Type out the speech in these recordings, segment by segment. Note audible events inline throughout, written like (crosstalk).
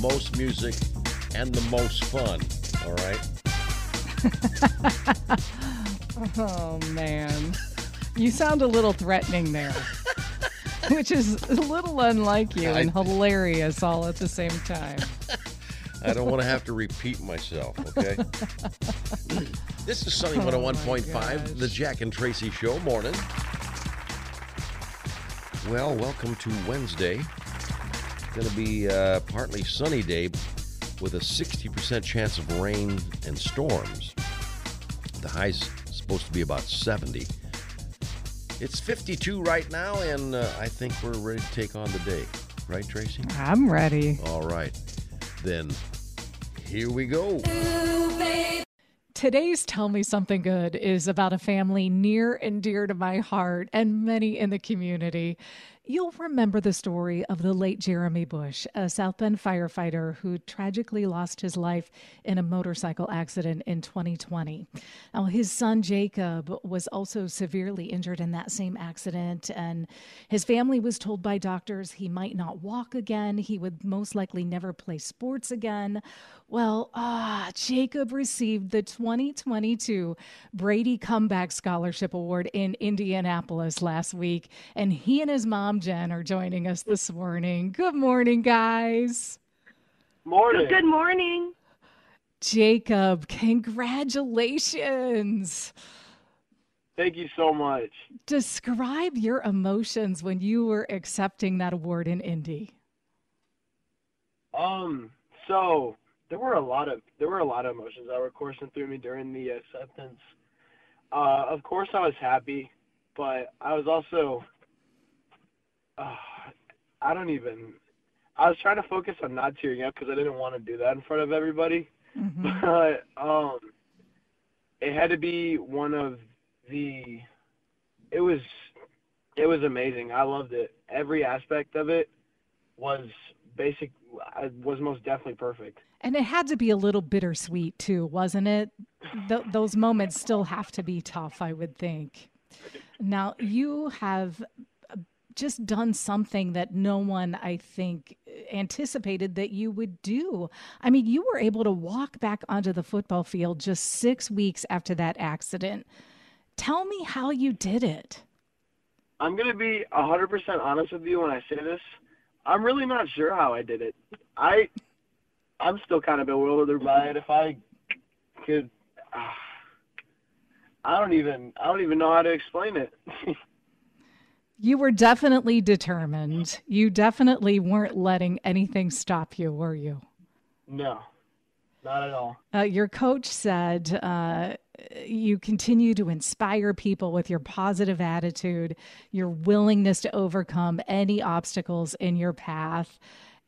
most music and the most fun. All right? (laughs) Oh man. You sound a little threatening there. (laughs) Which is a little unlike you and hilarious all at the same time. (laughs) I don't want to have to repeat myself, okay? this is Sunny 101.5, the Jack and Tracy Show. Morning. Well, welcome to Wednesday. Going to be a partly sunny day with a 60% chance of rain and storms. The high's supposed to be about 70. It's 52 right now, and uh, I think we're ready to take on the day. Right, Tracy? I'm ready. All right. Then here we go. Today's Tell Me Something Good is about a family near and dear to my heart and many in the community. You'll remember the story of the late Jeremy Bush, a South Bend firefighter who tragically lost his life in a motorcycle accident in 2020. Now, his son Jacob was also severely injured in that same accident, and his family was told by doctors he might not walk again, he would most likely never play sports again. Well, ah, Jacob received the 2022 Brady Comeback Scholarship Award in Indianapolis last week, and he and his mom Jen are joining us this morning. Good morning, guys. Morning. Good morning. Jacob, congratulations. Thank you so much. Describe your emotions when you were accepting that award in Indy. Um, so there were a lot of there were a lot of emotions that were coursing through me during the acceptance. Uh, of course, I was happy, but I was also uh, I don't even. I was trying to focus on not tearing up because I didn't want to do that in front of everybody. Mhm. (laughs) But um, it had to be one of the. It was, it was amazing. I loved it. Every aspect of it was basic. Was most definitely perfect. And it had to be a little bittersweet too, wasn't it? Th- those moments still have to be tough, I would think. Now, you have just done something that no one, I think, anticipated that you would do. I mean, you were able to walk back onto the football field just six weeks after that accident. Tell me how you did it. I'm gonna be hundred percent honest with you when I say this. I'm really not sure how I did it. I, I'm still kind of bewildered by it. If I could, uh, I don't even, I don't even know how to explain it. (laughs) You were definitely determined. You definitely weren't letting anything stop you, were you? no, not at all. Uh, your coach said uh, you continue to inspire people with your positive attitude, your willingness to overcome any obstacles in your path.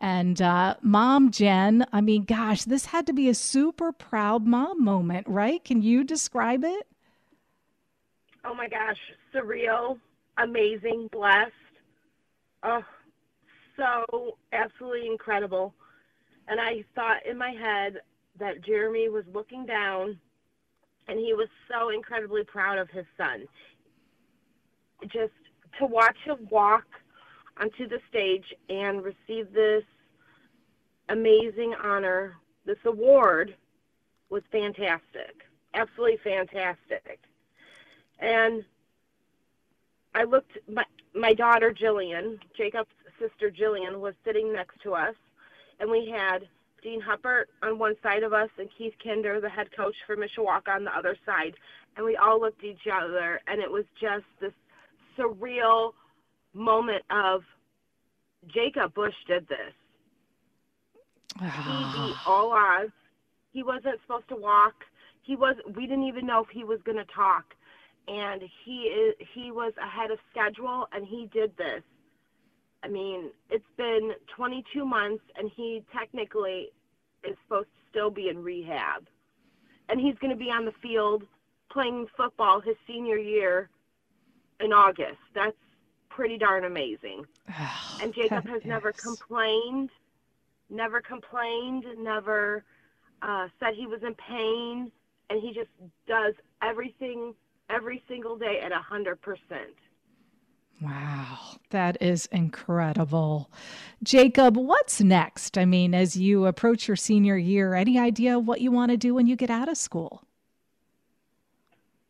And uh, mom, Jen, I mean, gosh, this had to be a super proud mom moment, right? Can you describe it? Oh my gosh, surreal, amazing, blessed. Oh, so absolutely incredible. And I thought in my head that Jeremy was looking down and he was so incredibly proud of his son. Just to watch him walk onto the stage and receive this amazing honor, this award was fantastic. Absolutely fantastic. And I looked my my daughter Jillian, Jacob's sister Jillian was sitting next to us and we had Dean Huppert on one side of us and Keith Kinder, the head coach for Mishawaka on the other side. And we all looked at each other and it was just this surreal moment of Jacob Bush did this. He beat ah. all odds. He wasn't supposed to walk. He was we didn't even know if he was going to talk. And he is he was ahead of schedule and he did this. I mean, it's been 22 months and he technically is supposed to still be in rehab. And he's going to be on the field playing football his senior year in August. That's pretty darn amazing. (sighs) And Jacob has never complained, never complained, never uh, said he was in pain, and he just does everything every single day at a hundred percent. Wow, that is incredible. Jacob, what's next? I mean, as you approach your senior year, any idea what you want to do when you get out of school?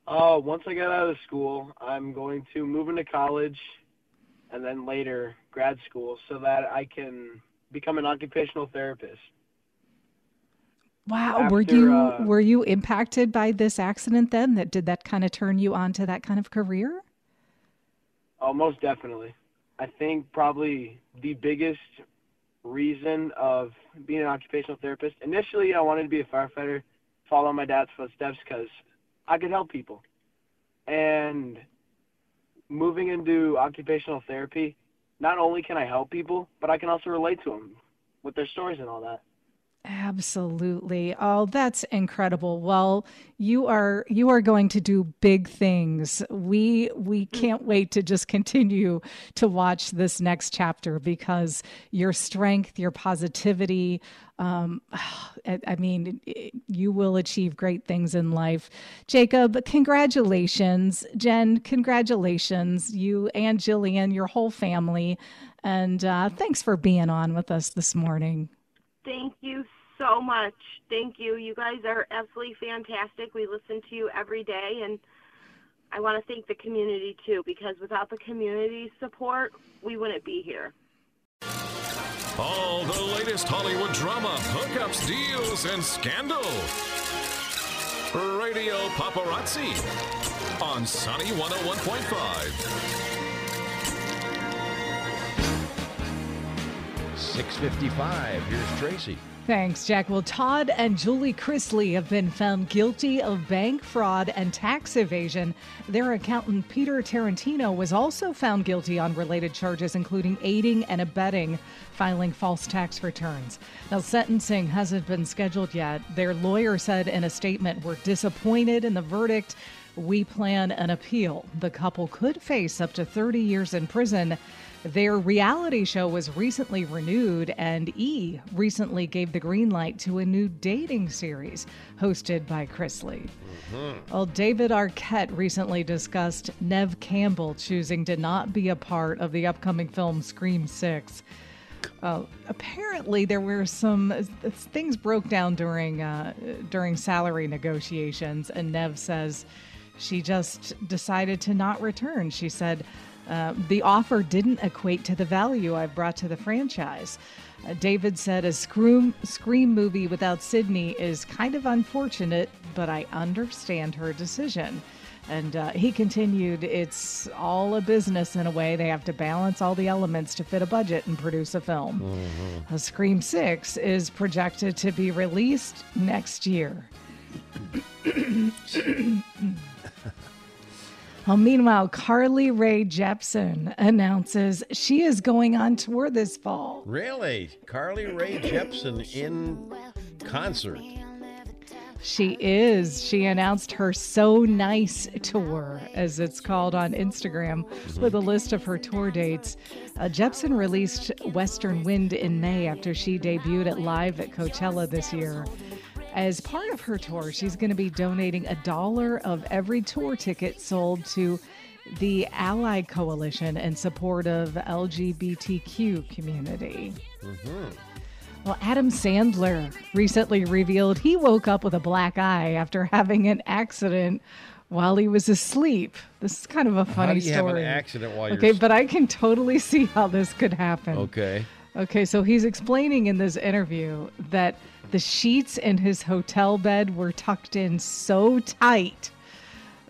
Uh, once I get out of school, I'm going to move into college and then later grad school so that I can become an occupational therapist. Wow, were you uh, were you impacted by this accident then? That did that kind of turn you on to that kind of career? Oh, most definitely. I think probably the biggest reason of being an occupational therapist. Initially, I wanted to be a firefighter, follow my dad's footsteps because I could help people. And moving into occupational therapy, not only can I help people, but I can also relate to them with their stories and all that. Absolutely. Oh, that's incredible. Well, you are you are going to do big things. We we can't wait to just continue to watch this next chapter because your strength, your positivity, um, (sighs) I, I mean, you will achieve great things in life. Jacob, congratulations. Jen, congratulations. You and Jillian, your whole family, and uh, thanks for being on with us this morning. Thank you so much. Thank you. You guys are absolutely fantastic. We listen to you every day, and I want to thank the community too, because without the community support, we wouldn't be here. All the latest Hollywood drama, hookups, deals, and scandal. Radio Paparazzi on Sunny 101.5. 655. Here's Tracy. Thanks, Jack. Well, Todd and Julie Chrisley have been found guilty of bank fraud and tax evasion. Their accountant, Peter Tarantino, was also found guilty on related charges, including aiding and abetting filing false tax returns. Now, sentencing hasn't been scheduled yet. Their lawyer said in a statement, We're disappointed in the verdict. We plan an appeal. The couple could face up to 30 years in prison. Their reality show was recently renewed, and E recently gave the green light to a new dating series hosted by Chrisley. Well, David Arquette recently discussed Neve Campbell choosing to not be a part of the upcoming film Scream 6. Uh, apparently, there were some uh, things broke down during uh, during salary negotiations, and Neve says she just decided to not return. She said uh, the offer didn't equate to the value I've brought to the franchise. Uh, David said a Scream, Scream movie without Sydney is kind of unfortunate, but I understand her decision. And uh, he continued, it's all a business in a way. They have to balance all the elements to fit a budget and produce a film. Uh, Scream 6 is projected to be released next year. Well, meanwhile, Carly Rae Jepsen announces she is going on tour this fall. Really? Carly Rae Jepsen in concert. She is. She announced her So Nice tour, as it's called on Instagram, with a list of her tour dates. Uh, Jepsen released Western Wind in May after she debuted it live at Coachella this year. As part of her tour, she's going to be donating a dollar of every tour ticket sold to the Ally Coalition in support of LGBTQ community. Mm-hmm. Well, Adam Sandler recently revealed he woke up with a black eye after having an accident while he was asleep. This is kind of a funny How do you story. have an accident while you're okay, but I can totally see how this could happen. Okay. Okay, so he's explaining in this interview that the sheets in his hotel bed were tucked in so tight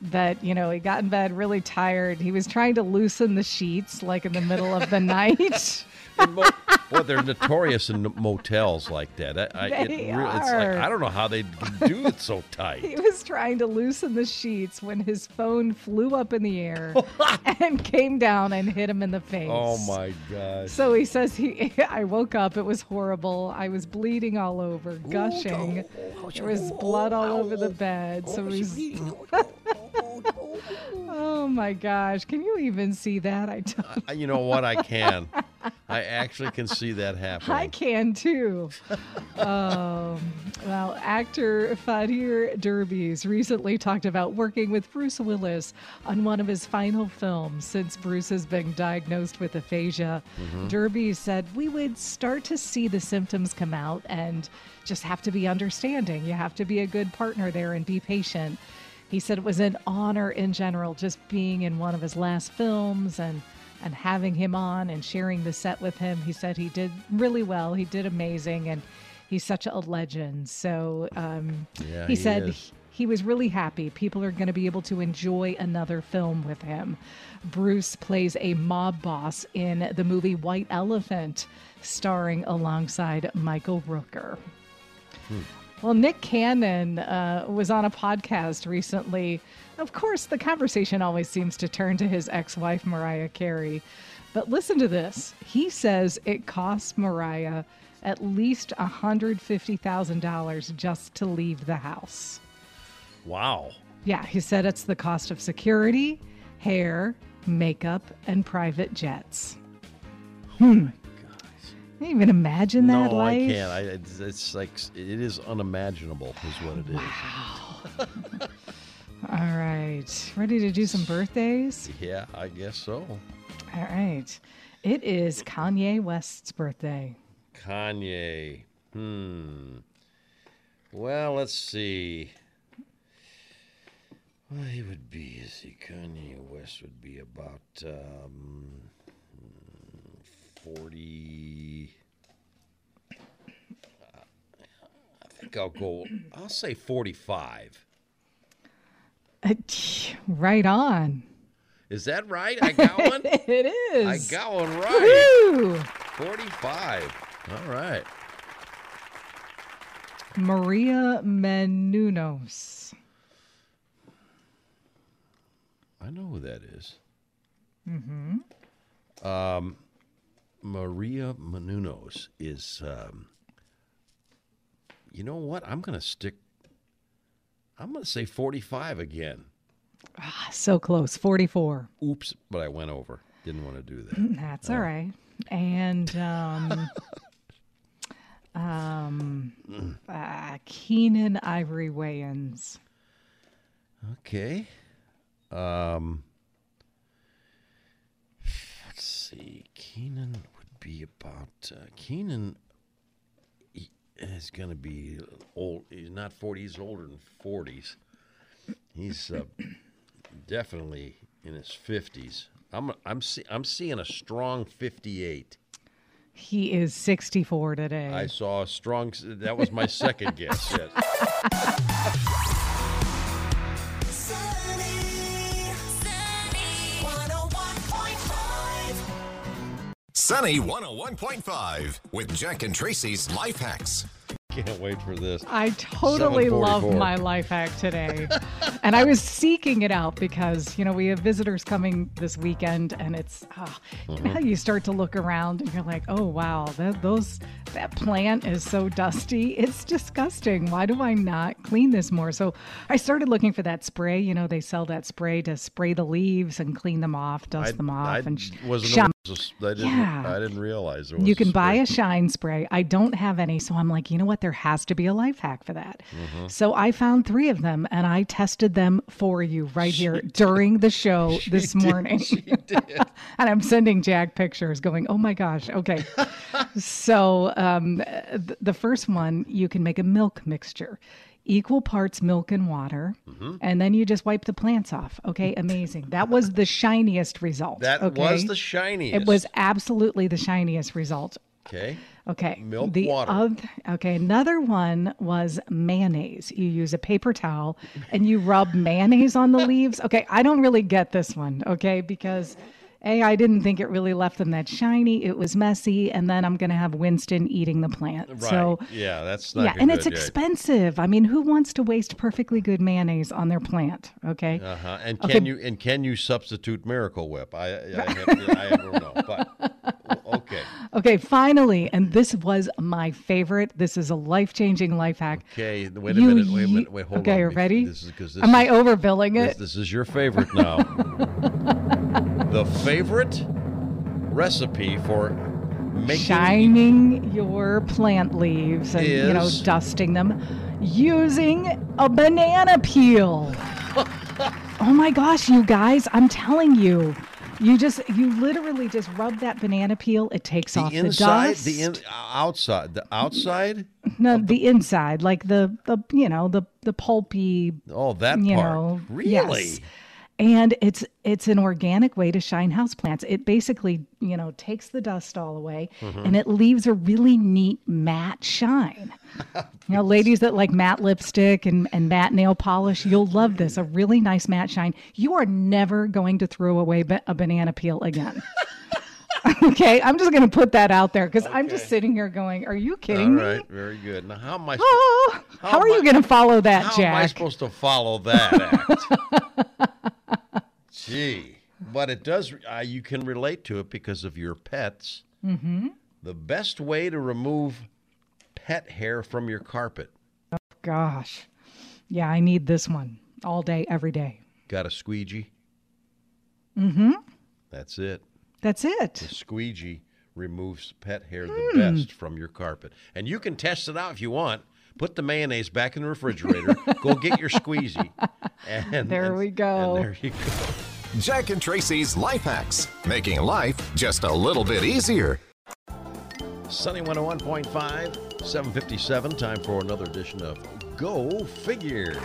that, you know, he got in bed really tired. He was trying to loosen the sheets like in the middle of the (laughs) night. Mo- (laughs) well, they're notorious in motels like that. I, I, it They really, it's like are. I don't know how they do it so (laughs) tight. He was trying to loosen the sheets when his phone flew up in the air (laughs) and came down and hit him in the face. Oh my gosh. So he says he I woke up, it was horrible. I was bleeding all over, gushing. There was blood all over the bed. So he's Oh my gosh. Can you even see that? I don't Uh, You know what? I can. (laughs) I actually can see that happening. I can too. um, well, actor Vadhir Derbez recently talked about working with Bruce Willis on one of his final films since Bruce has been diagnosed with aphasia. Derbez said, We would start to see the symptoms come out and just have to be understanding. You have to be a good partner there and be patient. He said it was an honor in general just being in one of his last films and and having him on and sharing the set with him. He said he did really well. He did amazing and he's such a legend. So um, Yeah, he, he said is. he was really happy. People are going to be able to enjoy another film with him. Bruce plays a mob boss in the movie White Elephant, starring alongside Michael Rooker. Well, Nick Cannon uh, was on a podcast recently. Of course, the conversation always seems to turn to his ex wife, Mariah Carey. But listen to this. He says it costs Mariah at least $150,000 just to leave the house. Wow. Yeah, he said it's the cost of security, hair, makeup, and private jets. Hmm. Can you even imagine that no, life? I can't. I, it's, it's like it is unimaginable, is what it is. Wow. (laughs) All right. Ready to do some birthdays? Yeah, I guess so. All right. It is Kanye West's birthday. Kanye. Hmm. Well, let's see. Well, he would be, is he? Kanye West would be about um, 40. I think I'll go, I'll say 45. Uh, Right on. Is that right? I got (laughs) one? It is. I got one right. Woo! 45. All right. Maria Menounos. I know who that is. Mm-hmm. Um, Maria Menounos is. Um, you know what? I'm going to stick. I'm going to say 45 again. Ah, so close. 44. Oops, but I went over. Didn't want to do that. (laughs) That's all right. And um, (laughs) um, uh, Keenen Ivory Wayans. Okay. Um, let's see. Keenen would be about. Uh, Keenen is going to be old. He's not 40. He's older than 40s. He's uh, definitely in his 50s. I'm I'm see, I'm seeing a strong 58. He is 64 today. I saw a strong. That was my second guess. Yes. (laughs) Sunny 101.5 with Jack and Tracy's Life Hacks. Can't wait for this. I totally love my life hack today. (laughs) and I was seeking it out because, you know, we have visitors coming this weekend and it's, ah, you know how you start to look around and you're like, oh, wow, that, those, that plant is so dusty. It's disgusting. Why do I not clean this more? So I started looking for that spray. You know, they sell that spray to spray the leaves and clean them off, dust I, them off. I and sh- wasn't. shine. aware it was a- I didn't. Yeah. I didn't realize. You can buy a shine spray. I don't have any, so I'm like, you know what? There has to be a life hack for that. Mm-hmm. So I found three of them and I tested them for you right here during the show (laughs) this morning. (laughs) and I'm sending Jack pictures going, oh my gosh, okay. (laughs) so um, th- the first one, you can make a milk mixture. Equal parts milk and water, Mm-hmm. and then you just wipe the plants off. Okay, amazing. That was the shiniest result. That okay? was the shiniest. It was absolutely the shiniest result. okay. Okay. Milk, the water. oth- okay. Another one was mayonnaise. You use a paper towel and you rub mayonnaise on the (laughs) leaves. Okay. I don't really get this one. Okay. Because A, I didn't think it really left them that shiny. It was messy. And then I'm going to have Winston eating the plant. Right. So, yeah, that's not. yeah. And it's expensive. I mean, who wants to waste perfectly good mayonnaise on their plant? Okay. Uh-huh. And Okay. can you and can you substitute Miracle Whip? I I, have, I don't know, but okay, Okay. Finally. And this was my favorite. This is a life changing life hack. okay. Wait a You minute. Wait a minute. Wait, hold okay, on. you ready? This is because this Am I is, overbilling this, it? this is your favorite now. (laughs) the favorite recipe for Making- shining your plant leaves and you know dusting them using a banana peel. (laughs) oh my gosh, you guys, I'm telling you. You just you literally just rub that banana peel, it takes The off inside, the dust. the in, outside, the outside. no, the inside, like the the you know, the the pulpy Oh, that you part. know really? yes. And it's it's an organic way to shine houseplants it basically you know takes the dust all away Mm-hmm. and it leaves a really neat matte shine (laughs) you know ladies that like matte lipstick and, and matte nail polish you'll love this a really nice matte shine you are never going to throw away ba- a banana peel again (laughs) okay i'm just going to put that out there because i'm just sitting here going are you All kidding me right, very good. Now, how am I? Oh, how, How are am you going to follow that, How Jack? How am I supposed to follow that act? (laughs) Gee, but it does. Uh, you can relate to it because of your pets. Mm-hmm. The best way to remove pet hair from your carpet. Gosh. Yeah, I need this one all day, every day. Got a squeegee? Mm-hmm. That's it. That's it. The squeegee removes pet hair the Hmm. best from your carpet. And you can test it out if you want. Put the mayonnaise back in the refrigerator. go get your squeezy. (laughs) And There and- we go. And there you go. Jack and Tracy's Life Hacks, making life just a little bit easier. Sunny 101.5, 757. Time for another edition of Go Figure.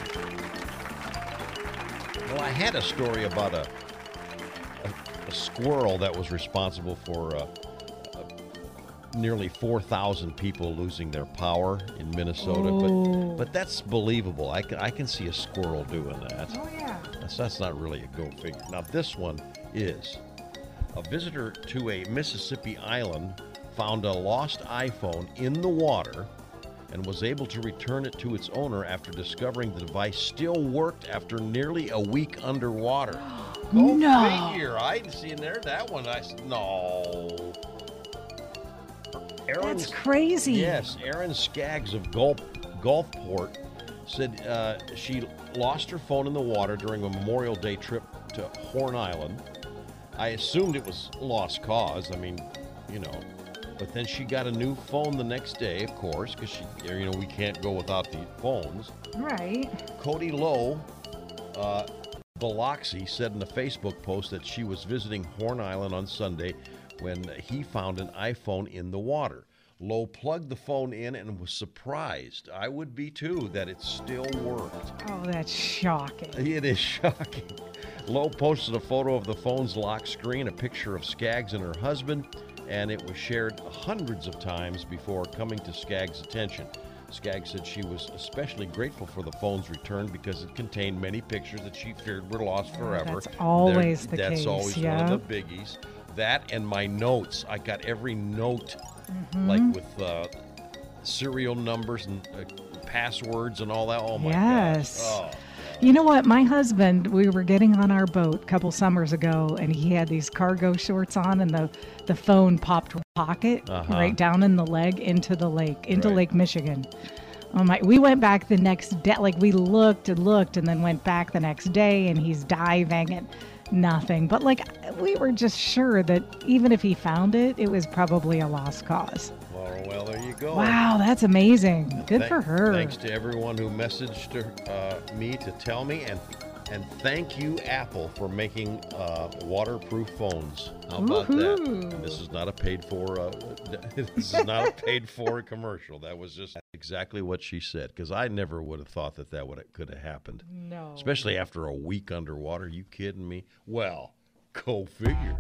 Well, I had a story about a, a, a squirrel that was responsible for uh, nearly 4,000 people losing their power in Minnesota. Oh. But, but that's believable. I can, I can see a squirrel doing that. Oh, yeah. That's, that's not really a go figure. Now, this one is. A visitor to a Mississippi island found a lost iPhone in the water and was able to return it to its owner after discovering the device still worked after nearly a week underwater. (gasps) Go No. figure. I'd seen there that one. I no. Erin's- That's crazy. Yes, Erin Skaggs of Gulf, Gulfport said uh, she lost her phone in the water during a Memorial Day trip to Horn Island. I assumed it was lost cause. I mean, you know, but then she got a new phone the next day, of course, because she, you know, we can't go without the phones. Right. Cody Lowe, uh, Biloxi, said in a Facebook post that she was visiting Horn Island on Sunday when he found an iPhone in the water. Lowe plugged the phone in and was surprised. I would be too that it still worked. Oh, that's shocking. It is (laughs) shocking. Lowe posted a photo of the phone's lock screen, a picture of Skaggs and her husband, and it was shared hundreds of times before coming to Skaggs' attention. Skaggs said she was especially grateful for the phone's return because it contained many pictures that she feared were lost forever. that's always the That's case, always yeah. one of the biggies. That and my notes. I got every note, Mm-hmm. like with uh, serial numbers and uh, passwords and all that. Oh my Yes. gosh. Oh. You know what? My husband, we were getting on our boat a couple summers ago, and he had these cargo shorts on, and the, the phone popped pocket Uh-huh. right down in the leg into the lake, into Right. Lake Michigan. Oh my! We went back the next day. Like we looked and looked, and then went back the next day, and he's diving and nothing. But like we were just sure that even if he found it, it was probably a lost cause. Well, well, there you go. Wow, that's amazing. Good Thank- for her. Thanks to everyone who messaged her, uh, me to tell me, and and thank you, Apple, for making uh, waterproof phones. How about that? Woohoo. And this is not a paid for. Uh, (laughs) this is not a paid for commercial. That was just exactly what she said. Because I never would have thought that that would could have happened, No. especially after a week underwater. You kidding me? Well, go figure.